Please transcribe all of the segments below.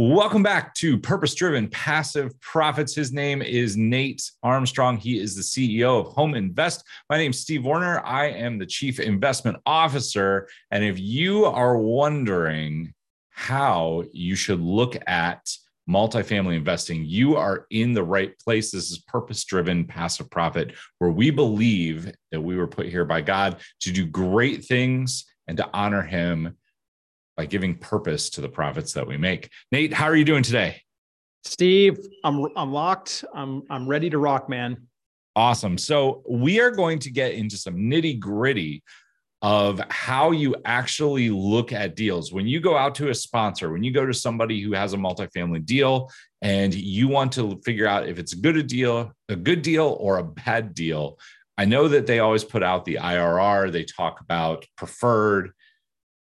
Welcome back to Purpose Driven Passive Profits. His name is Nate Armstrong. He is the CEO of Home Invest. My name is Steve Warner. I am the Chief Investment Officer. And if you are wondering how you should look at multifamily investing, you are in the right place. This is purpose driven passive profit, where we believe that we were put here by God to do great things and to honor Him by giving purpose to the profits that we make. Nate, how are you doing today? Steve, I'm I'm locked. I'm I'm ready to rock, man. Awesome. So we are going to get into some nitty gritty of how you actually look at deals. When you go out to a sponsor, when you go to somebody who has a multifamily deal and you want to figure out if it's a good a deal, a good deal or a bad deal. I know that they always put out the IRR, they talk about preferred,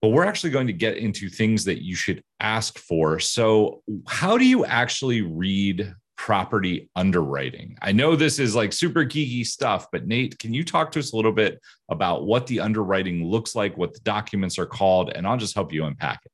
but we're actually going to get into things that you should ask for. So, how do you actually read property underwriting? I know this is like super geeky stuff, but Nate, can you talk to us a little bit about what the underwriting looks like, what the documents are called, and I'll just help you unpack it.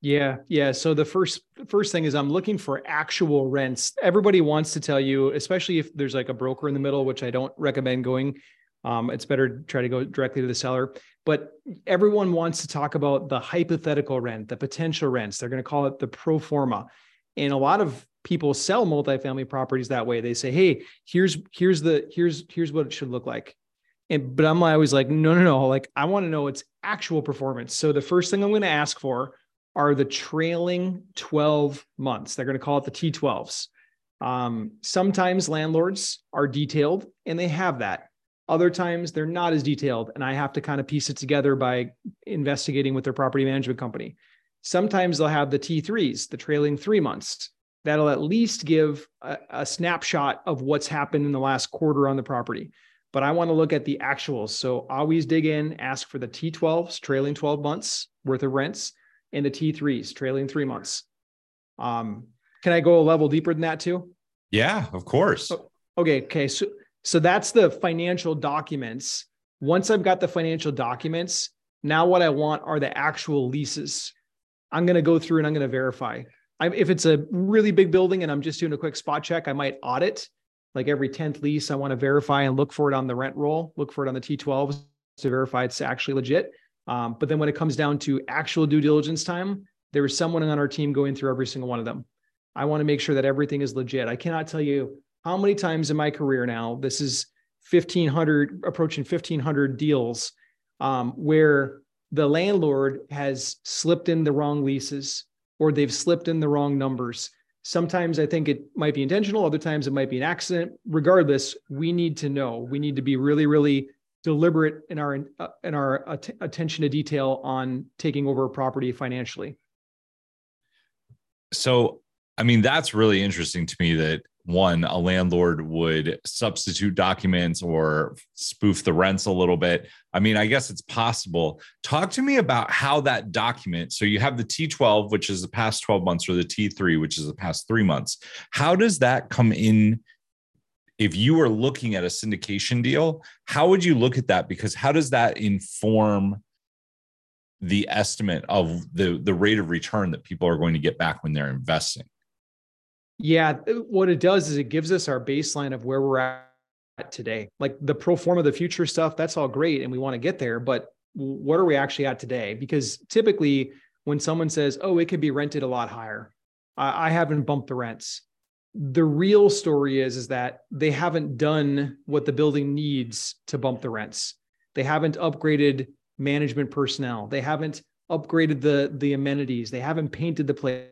Yeah, yeah. So the first first thing is I'm looking for actual rents. Everybody wants to tell you, especially if there's like a broker in the middle, which I don't recommend going. Um, it's better to try to go directly to the seller. But everyone wants to talk about the hypothetical rent, the potential rents. They're going to call it the pro forma. And a lot of people sell multifamily properties that way. They say, "Hey, here's here's the here's here's what it should look like." And but I'm always like, "No, no, no. Like I want to know its actual performance." So the first thing I'm going to ask for are the trailing 12 months. They're going to call it the T12s. Um, sometimes landlords are detailed and they have that. Other times they're not as detailed, and I have to kind of piece it together by investigating with their property management company. Sometimes they'll have the T3s, the trailing three months. That'll at least give a, a snapshot of what's happened in the last quarter on the property. But I want to look at the actuals. So always dig in, ask for the T12s, trailing 12 months worth of rents, and the T3s, trailing three months. Um, can I go a level deeper than that too? Yeah, of course. Okay. Okay. So so that's the financial documents. Once I've got the financial documents, now what I want are the actual leases. I'm going to go through and I'm going to verify. I, if it's a really big building and I'm just doing a quick spot check, I might audit like every 10th lease. I want to verify and look for it on the rent roll, look for it on the T12s to verify it's actually legit. Um, but then when it comes down to actual due diligence time, there is someone on our team going through every single one of them. I want to make sure that everything is legit. I cannot tell you how many times in my career now, this is 1500, approaching 1500 deals um, where the landlord has slipped in the wrong leases or they've slipped in the wrong numbers. Sometimes I think it might be intentional, other times it might be an accident. Regardless, we need to know. We need to be really, really deliberate in our uh, in our att- attention to detail on taking over a property financially. So, I mean, that's really interesting to me that one a landlord would substitute documents or spoof the rents a little bit. I mean i guess it's possible. Talk to me about how that document so you have the t12 which is the past 12 months or the t3 which is the past 3 months. How does that come in if you were looking at a syndication deal? How would you look at that? Because how does that inform the estimate of the the rate of return that people are going to get back when they're investing yeah, uh, what it does is it gives us our baseline of where we're at today. Like the pro forma of the future stuff, that's all great and we want to get there, but what are we actually at today? Because typically when someone says, "Oh, it could be rented a lot higher," I, I haven't bumped the rents. The real story is is that they haven't done what the building needs to bump the rents. They haven't upgraded management personnel. They haven't upgraded the the amenities. They haven't painted the place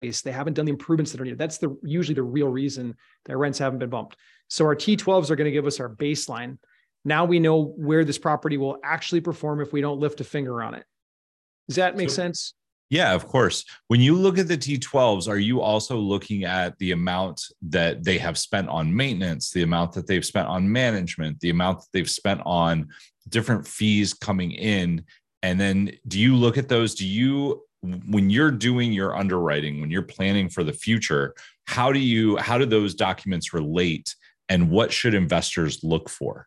they haven't done the improvements that are needed. That's the usually the real reason that rents haven't been bumped. So our T12s are going to give us our baseline. Now we know where this property will actually perform if we don't lift a finger on it. Does that make so, sense? Yeah, of course. When you look at the T12s, are you also looking at the amount that they have spent on maintenance, the amount that they've spent on management, the amount that they've spent on different fees coming in? And then do you look at those? Do you when you're doing your underwriting when you're planning for the future how do you how do those documents relate and what should investors look for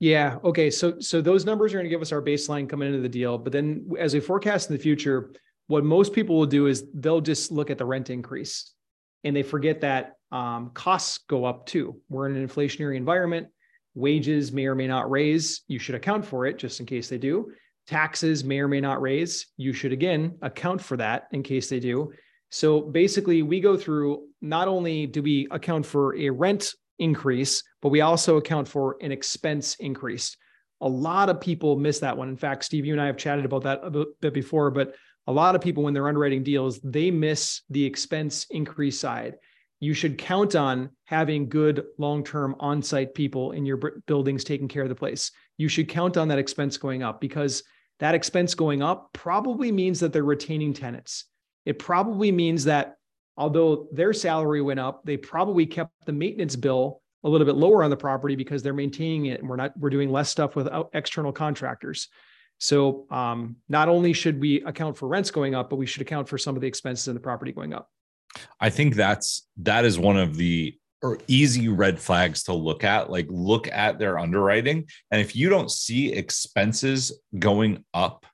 yeah okay so so those numbers are going to give us our baseline coming into the deal but then as we forecast in the future what most people will do is they'll just look at the rent increase and they forget that um, costs go up too. We're in an inflationary environment. Wages may or may not raise. You should account for it just in case they do. Taxes may or may not raise. You should again account for that in case they do. So basically, we go through not only do we account for a rent increase, but we also account for an expense increase. A lot of people miss that one. In fact, Steve, you and I have chatted about that a bit before, but a lot of people, when they're underwriting deals, they miss the expense increase side. You should count on having good long term on site people in your buildings taking care of the place. You should count on that expense going up because that expense going up probably means that they're retaining tenants. It probably means that although their salary went up, they probably kept the maintenance bill a little bit lower on the property because they're maintaining it and we're not we're doing less stuff with external contractors. So um, not only should we account for rents going up, but we should account for some of the expenses in the property going up. I think that's that is one of the or easy red flags to look at. Like look at their underwriting, and if you don't see expenses going up,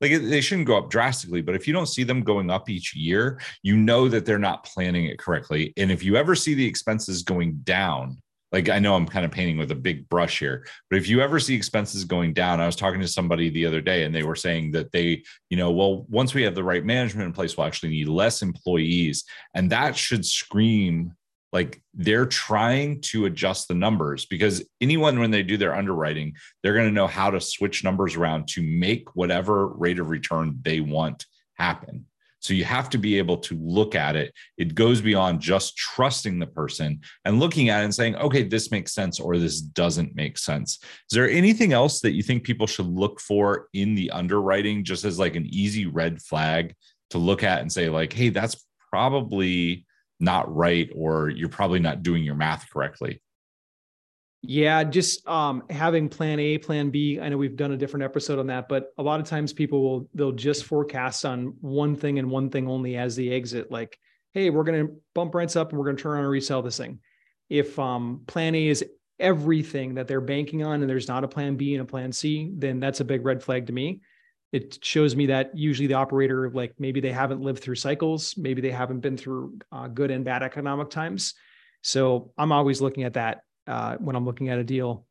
like they shouldn't go up drastically, but if you don't see them going up each year, you know that they're not planning it correctly. And if you ever see the expenses going down, like I know I'm kind of painting with a big brush here, but if you ever see expenses going down, I was talking to somebody the other day and they were saying that they, you know, well, once we have the right management in place, we'll actually need less employees. And that should scream like they're trying to adjust the numbers because anyone when they do their underwriting they're going to know how to switch numbers around to make whatever rate of return they want happen so you have to be able to look at it. It goes beyond just trusting the person and looking at it and saying, okay, this makes sense or this doesn't make sense. Is there anything else that you think people should look for in the underwriting, just as like an easy red flag to look at and say, like, hey, that's probably not right, or you're probably not doing your math correctly? Yeah, just um, having plan A, plan B. I know we've done a different episode on that, but a lot of times people will they'll just forecast on one thing and one thing only as the exit. Like, hey, we're going to bump rents up and we're going to turn around and resell this thing. If um, plan A is everything that they're banking on and there's not a plan B and a plan C, then that's a big red flag to me. It shows me that usually the operator, like maybe they haven't lived through cycles, maybe they haven't been through uh, good and bad economic times. So I'm always looking at that uh, when I'm looking at a deal.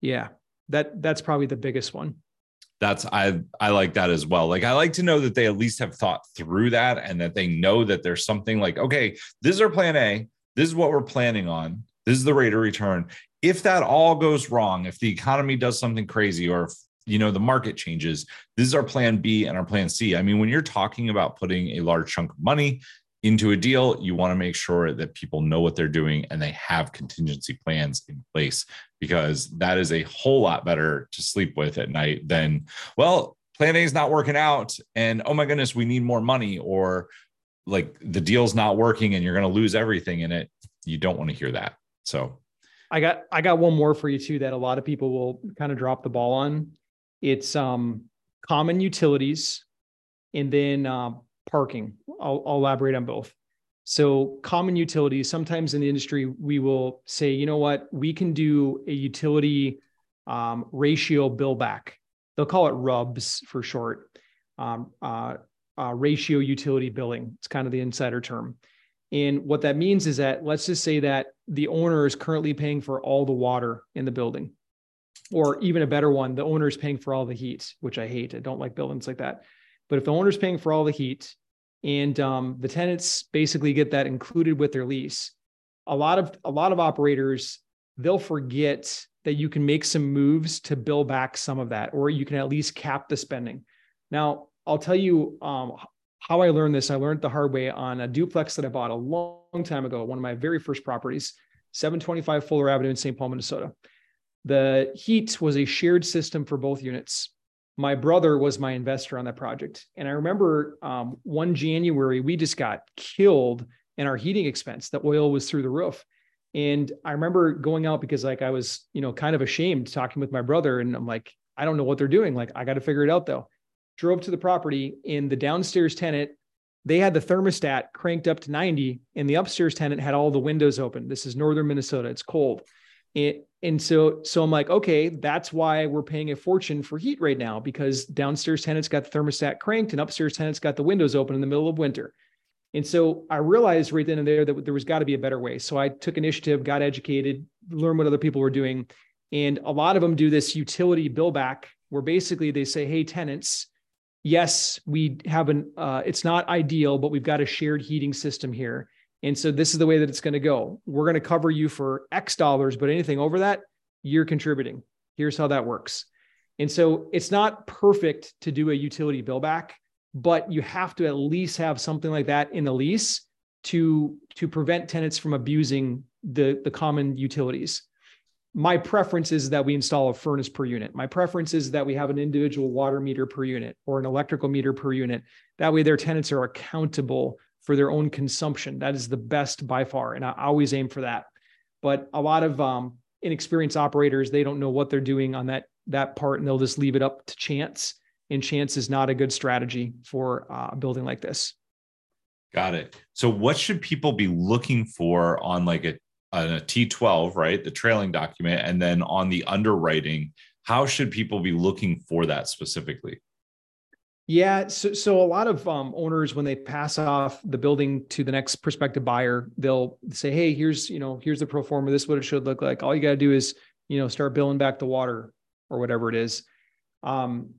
Yeah, that that's probably the biggest one. That's I I like that as well. Like I like to know that they at least have thought through that and that they know that there's something like okay, this is our plan A. This is what we're planning on. This is the rate of return. If that all goes wrong, if the economy does something crazy, or if you know the market changes, this is our plan B and our plan C. I mean, when you're talking about putting a large chunk of money into a deal, you want to make sure that people know what they're doing and they have contingency plans in place because that is a whole lot better to sleep with at night than, well, plan A is not working out. And oh my goodness, we need more money, or like the deal's not working and you're going to lose everything in it. You don't want to hear that. So I got I got one more for you too that a lot of people will kind of drop the ball on. It's um common utilities and then uh, parking. I'll, I'll elaborate on both. So, common utilities, sometimes in the industry, we will say, you know what, we can do a utility um, ratio bill back. They'll call it RUBS for short, um, uh, uh, ratio utility billing. It's kind of the insider term. And what that means is that let's just say that the owner is currently paying for all the water in the building, or even a better one, the owner is paying for all the heat, which I hate. I don't like buildings like that. But if the owner's paying for all the heat and um, the tenants basically get that included with their lease, a lot of a lot of operators they'll forget that you can make some moves to bill back some of that, or you can at least cap the spending. Now, I'll tell you um, how I learned this. I learned the hard way on a duplex that I bought a long time ago, one of my very first properties, 725 Fuller Avenue in St. Paul, Minnesota. The heat was a shared system for both units my brother was my investor on that project. And I remember um, one January, we just got killed in our heating expense. The oil was through the roof. And I remember going out because like I was, you know, kind of ashamed talking with my brother. And I'm like, I don't know what they're doing. Like, I got to figure it out though. Drove to the property in the downstairs tenant. They had the thermostat cranked up to 90 and the upstairs tenant had all the windows open. This is northern Minnesota. It's cold. It and so so I'm like, okay, that's why we're paying a fortune for heat right now because downstairs tenants got the thermostat cranked and upstairs tenants got the windows open in the middle of winter. And so I realized right then and there that there was got to be a better way. So I took initiative, got educated, learned what other people were doing. And a lot of them do this utility bill back where basically they say, hey, tenants, yes, we have an, uh, it's not ideal, but we've got a shared heating system here. And so this is the way that it's going to go. We're going to cover you for X dollars, but anything over that, you're contributing. Here's how that works. And so it's not perfect to do a utility bill back, but you have to at least have something like that in the lease to to prevent tenants from abusing the the common utilities. My preference is that we install a furnace per unit. My preference is that we have an individual water meter per unit or an electrical meter per unit. That way their tenants are accountable for their own consumption. That is the best by far. And I always aim for that. But a lot of um, inexperienced operators, they don't know what they're doing on that, that part and they'll just leave it up to chance. And chance is not a good strategy for uh, a building like this. Got it. So what should people be looking for on like a, on a T12, right? The trailing document. And then on the underwriting, how should people be looking for that specifically? Yeah, so so a lot of um, owners when they pass off the building to the next prospective buyer, they'll say, "Hey, here's you know here's the pro forma. This is what it should look like. All you got to do is you know start billing back the water or whatever it is." Um,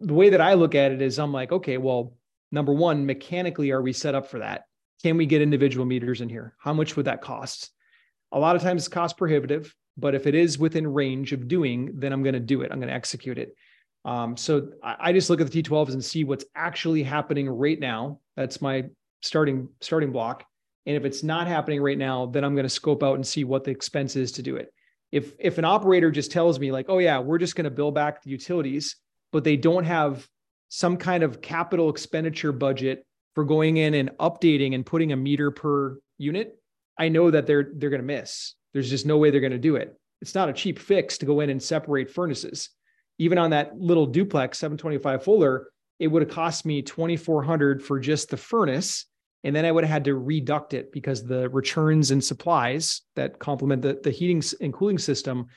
the way that I look at it is, I'm like, okay, well, number one, mechanically, are we set up for that? Can we get individual meters in here? How much would that cost? A lot of times, it's cost prohibitive, but if it is within range of doing, then I'm going to do it. I'm going to execute it. Um, so I, just look at the T12s and see what's actually happening right now. That's my starting starting block. And if it's not happening right now, then I'm going to scope out and see what the expense is to do it. If if an operator just tells me like, oh yeah, we're just going to bill back the utilities, but they don't have some kind of capital expenditure budget for going in and updating and putting a meter per unit, I know that they're they're going to miss. There's just no way they're going to do it. It's not a cheap fix to go in and separate furnaces even on that little duplex 725 Fuller, it would have cost me 2400 for just the furnace. And then I would have had to reduct it because the returns and supplies that complement the, the heating and cooling system,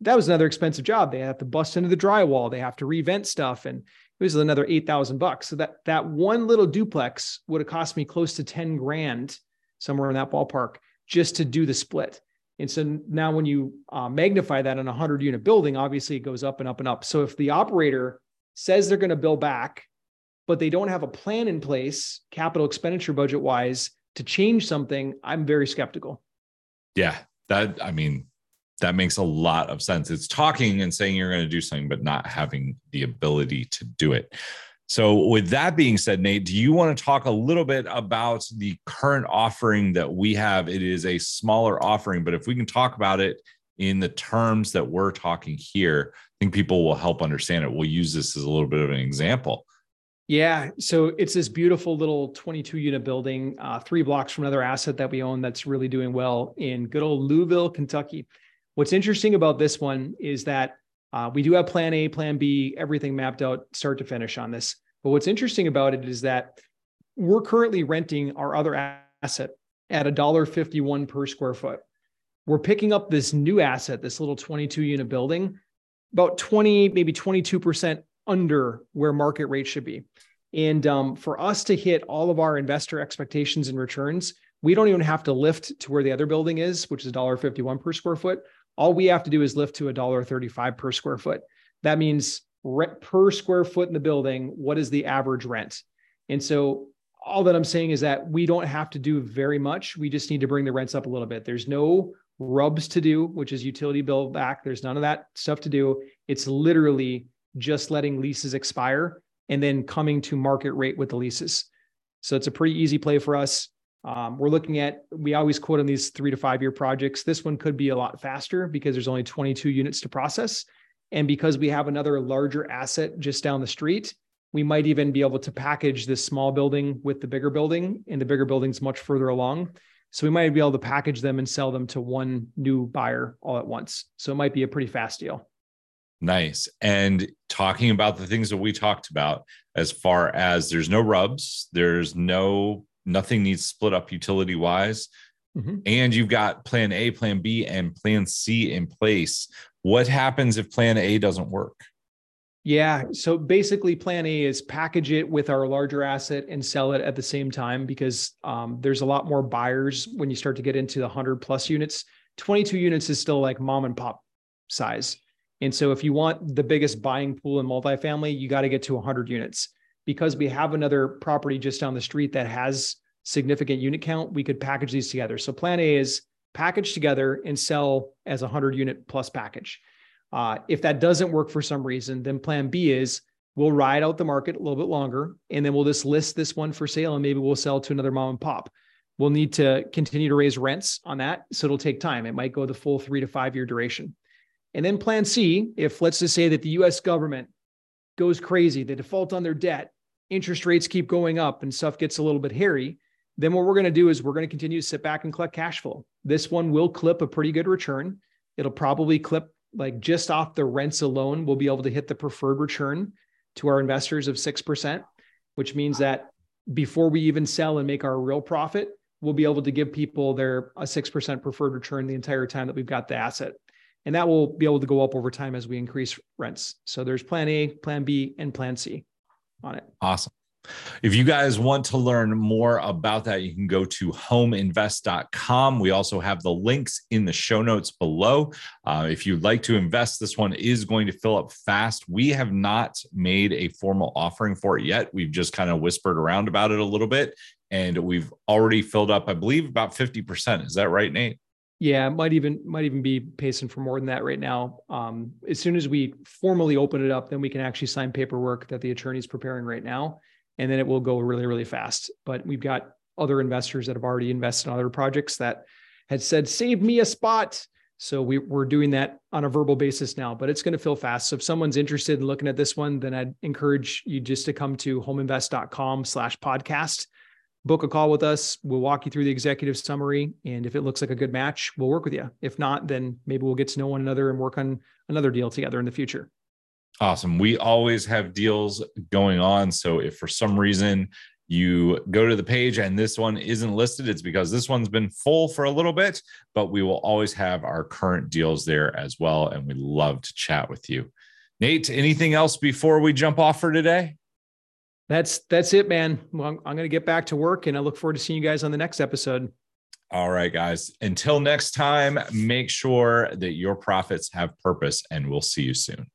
that was another expensive job. They have to bust into the drywall. They have to revent stuff. And it was another 8,000 bucks. So that, that one little duplex would have cost me close to 10 grand somewhere in that ballpark just to do the split. And so now when you uh, magnify that in a 100 unit building, obviously it goes up and up and up. So if the operator says they're going to bill back, but they don't have a plan in place, capital expenditure budget wise, to change something, I'm very skeptical. Yeah, that, I mean, that makes a lot of sense. It's talking and saying you're going to do something, but not having the ability to do it. So, with that being said, Nate, do you want to talk a little bit about the current offering that we have? It is a smaller offering, but if we can talk about it in the terms that we're talking here, I think people will help understand it. We'll use this as a little bit of an example. Yeah. So it's this beautiful little 22 unit building, uh, three blocks from another asset that we own that's really doing well in good old Louisville, Kentucky. What's interesting about this one is that uh, we do have plan A, plan B, everything mapped out start to finish on this. But what's interesting about it is that we're currently renting our other asset at $1.51 per square foot. We're picking up this new asset, this little 22 unit building, about 20, maybe 22% under where market rate should be. And um, for us to hit all of our investor expectations and returns, we don't even have to lift to where the other building is, which is $1.51 per square foot. All we have to do is lift to $1.35 per square foot. That means per square foot in the building, what is the average rent? And so all that I'm saying is that we don't have to do very much. We just need to bring the rents up a little bit. There's no RUBS to do, which is utility bill back. There's none of that stuff to do. It's literally just letting leases expire and then coming to market rate with the leases. So it's a pretty easy play for us. Um, we're looking at, we always quote on these three to five year projects. This one could be a lot faster because there's only 22 units to process. And because we have another larger asset just down the street, we might even be able to package this small building with the bigger building, and the bigger building's much further along. So we might be able to package them and sell them to one new buyer all at once. So it might be a pretty fast deal. Nice. And talking about the things that we talked about, as far as there's no RUBS, there's no nothing needs split up utility wise. mm-hmm. and you've got plan A, plan B, and plan C in place. What happens if plan A doesn't work? Yeah. So basically, plan A is package it with our larger asset and sell it at the same time because um, there's a lot more buyers when you start to get into the 100 plus units. 22 units is still like mom and pop size. And so if you want the biggest buying pool in multifamily, you got to get to 100 units. Because we have another property just down the street that has significant unit count, we could package these together. So plan A is package together and sell as a 100 unit plus package. Uh, if that doesn't work for some reason, then plan B is we'll ride out the market a little bit longer and then we'll just list this one for sale and maybe we'll sell to another mom and pop. We'll need to continue to raise rents on that. So it'll take time. It might go the full three to five year duration. And then plan C, if let's just say that the US government goes crazy, they default on their debt, interest rates keep going up and stuff gets a little bit hairy, then what we're going to do is we're going to continue to sit back and collect cash flow. This one will clip a pretty good return. It'll probably clip like just off the rents alone, we'll be able to hit the preferred return to our investors of 6%, which means that before we even sell and make our real profit, we'll be able to give people their a 6% preferred return the entire time that we've got the asset. And that will be able to go up over time as we increase rents. So there's plan A, plan B, and plan C on it. Awesome. If you guys want to learn more about that, you can go to homeinvest.com. We also have the links in the show notes below. Uh, if you'd like to invest, this one is going to fill up fast. We have not made a formal offering for it yet. We've just kind of whispered around about it a little bit, and we've already filled up, I believe, about 50%. Is that right, Nate? Yeah, might even might even be pacing for more than that right now. Um, as soon as we formally open it up, then we can actually sign paperwork that the attorney's preparing right now and then it will go really, really fast. But we've got other investors that have already invested in other projects that had said, save me a spot. So we, we're doing that on a verbal basis now, but it's going to fill fast. So if someone's interested in looking at this one, then I'd encourage you just to come to homeinvest.com slash podcast, book a call with us. We'll walk you through the executive summary. And if it looks like a good match, we'll work with you. If not, then maybe we'll get to know one another and work on another deal together in the future. Awesome. We always have deals going on. So if for some reason you go to the page and this one isn't listed, it's because this one's been full for a little bit, but we will always have our current deals there as well. And we love to chat with you. Nate, anything else before we jump off for today? That's that's it, man. Well, I'm, I'm going to get back to work and I look forward to seeing you guys on the next episode. All right, guys. Until next time, make sure that your profits have purpose, and we'll see you soon.